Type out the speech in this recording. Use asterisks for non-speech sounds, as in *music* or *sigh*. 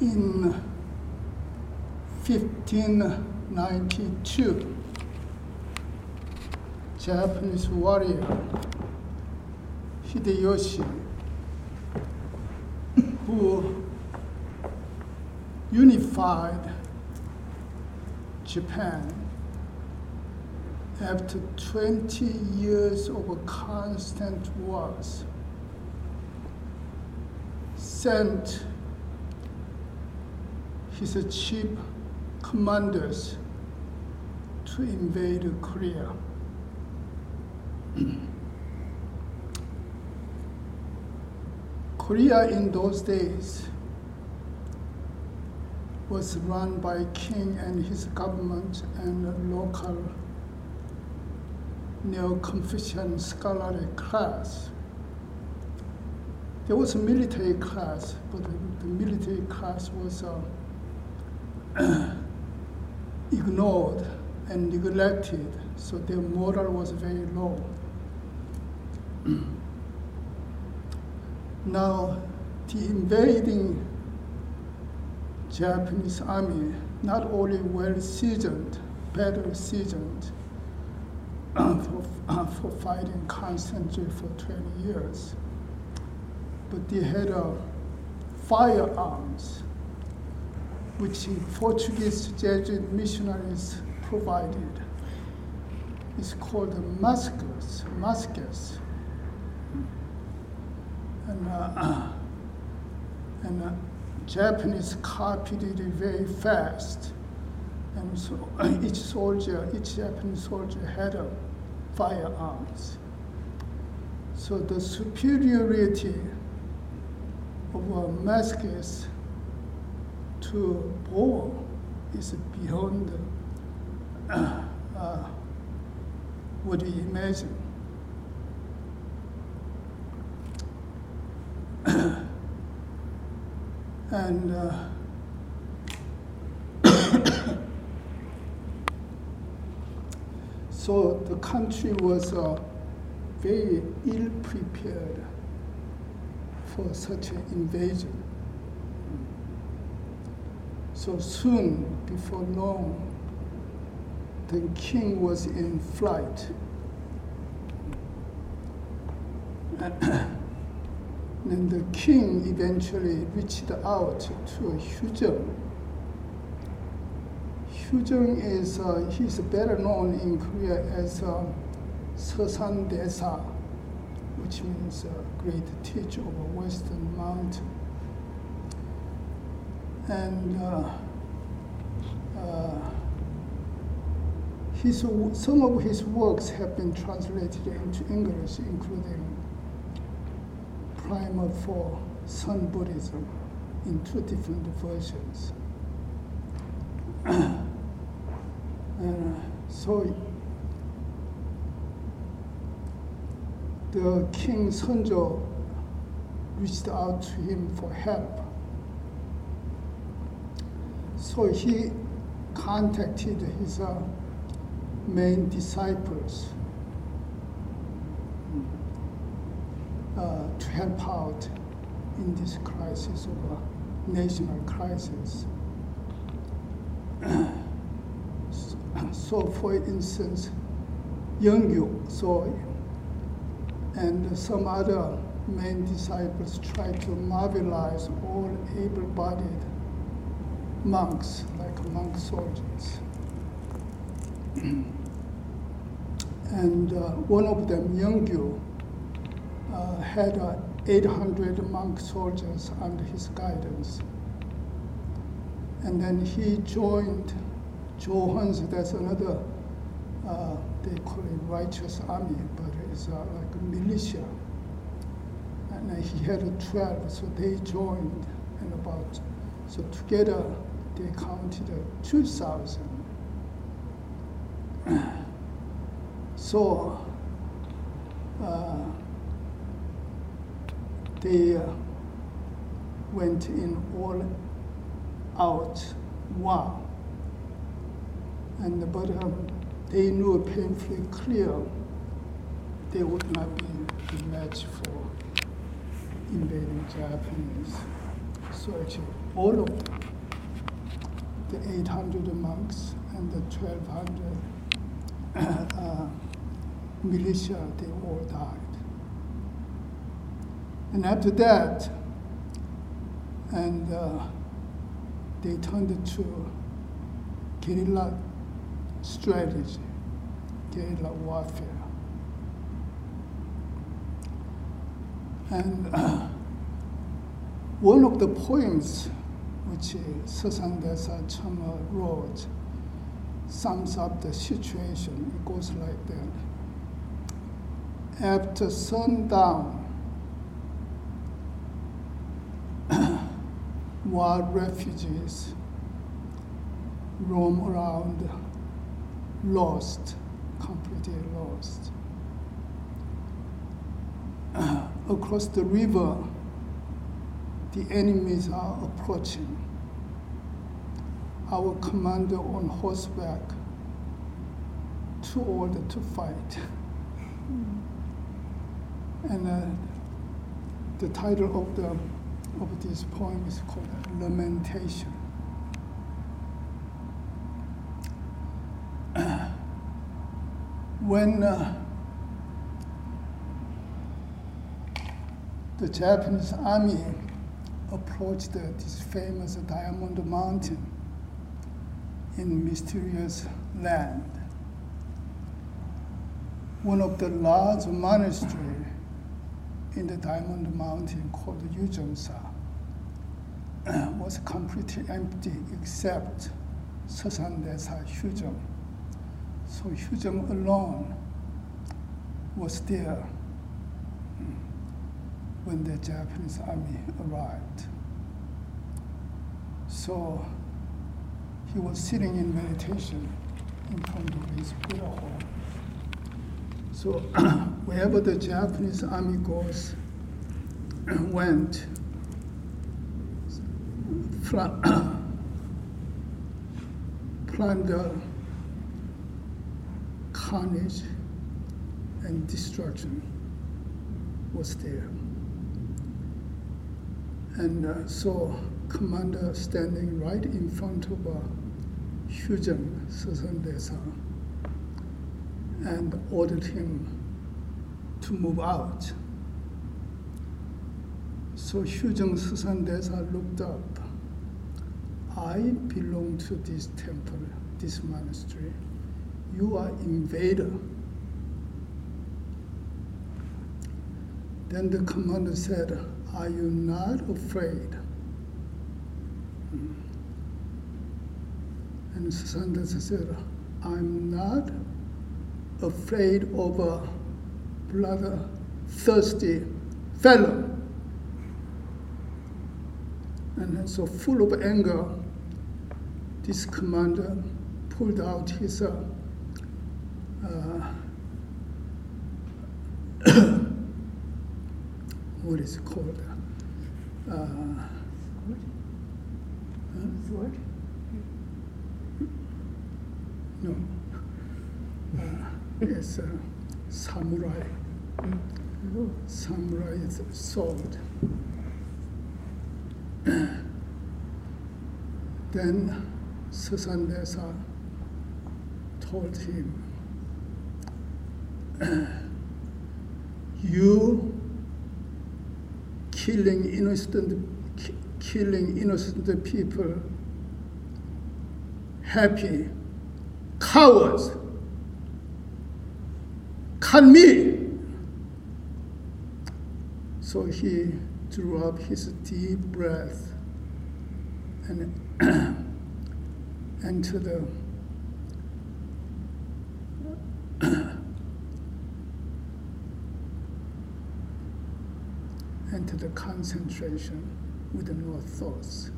in 1592, Japanese warrior Hideyoshi, who unified Japan after 20 years of constant wars, sent his chief commanders to invade Korea. Korea in those days was run by king and his government and local Neo-Confucian scholarly class. There was a military class, but the military class was uh, *clears throat* ignored and neglected, so their moral was very low. *clears throat* now, the invading Japanese army, not only well seasoned, battle seasoned, *clears throat* for, for fighting constantly for 20 years, but they had uh, firearms, which Portuguese Jesuit missionaries provided. It's called muskets, muskets. And, uh, *clears throat* and uh, Japanese copied it very fast. And so *clears throat* each soldier, each Japanese soldier had a firearms. So the superiority of a muskets to bow is beyond uh, uh, what we imagine. *coughs* and uh, *coughs* so the country was uh, very ill prepared for such an invasion. So soon, before long, the king was in flight. *clears throat* And the king eventually reached out to Hyujung. Hyujung is, uh, he's better known in Korea as uh, Sesan Desa, which means a great teacher of Western mountain. And uh, uh, his, some of his works have been translated into English, including primer for Sun Buddhism in two different versions. *clears throat* uh, so the king Sunjo reached out to him for help. So he contacted his uh, main disciples uh, to help out in this crisis of a national crisis. *clears throat* so, for instance, Yeongyu so, and some other main disciples tried to mobilize all able-bodied monks, like monk soldiers. *clears throat* and uh, one of them, Yeongyu, uh, had uh, 800 monk soldiers under his guidance. And then he joined Johans, that's another, uh, they call it righteous army, but it's uh, like a militia. And he had 12, so they joined, and about, so together they counted 2,000. so, uh, they uh, went in all out war. And but um, they knew painfully clear they would not be a match for invading Japanese. So actually, all of them, the 800 monks and the 1200 uh, militia, they all died. And after that, and uh, they turned to guerrilla strategy, guerrilla warfare. And uh, one of the poems which Sesandesa Chama wrote sums up the situation. It goes like that. After sundown, *coughs* while refugees roam around lost, completely lost. *coughs* Across the river, the enemies are approaching. Our commander on horseback, too old to fight. And uh, the title of, the, of this poem is called Lamentation. when uh, the Japanese army approached this famous Diamond Mountain in mysterious land, one of the large monasteries in the Diamond Mountain called Yuzhongsa *clears throat* was completely empty except Sesandesa Hyuzhong. So Hyuzhong alone was there hmm. When the Japanese army arrived. So he was sitting in meditation in front of his Buddha home. So *clears throat* wherever the Japanese army goes, *clears throat* went, *clears throat* plunder, carnage, and destruction was there. And uh, so commander standing right in front of uh, Hyuzhong Sesandesa and ordered him to move out. So Hyuzhong Sesandesa looked up. I belong to this temple, this monastery. You are invader. Then the commander said, Are you not afraid? And Sesandesa said, I'm not afraid of a bloodthirsty fellow. And so, full of anger, this commander pulled out his uh, uh, *clears throat* what is it called? Uh, Sword? No. Uh, it's a samurai. Oh, Samurai is a sword. then Sesandesa told him, You killing innocent, ki- killing innocent people, happy, cowards, cut me. So he drew up his deep breath and *clears throat* entered the into the concentration with no thoughts.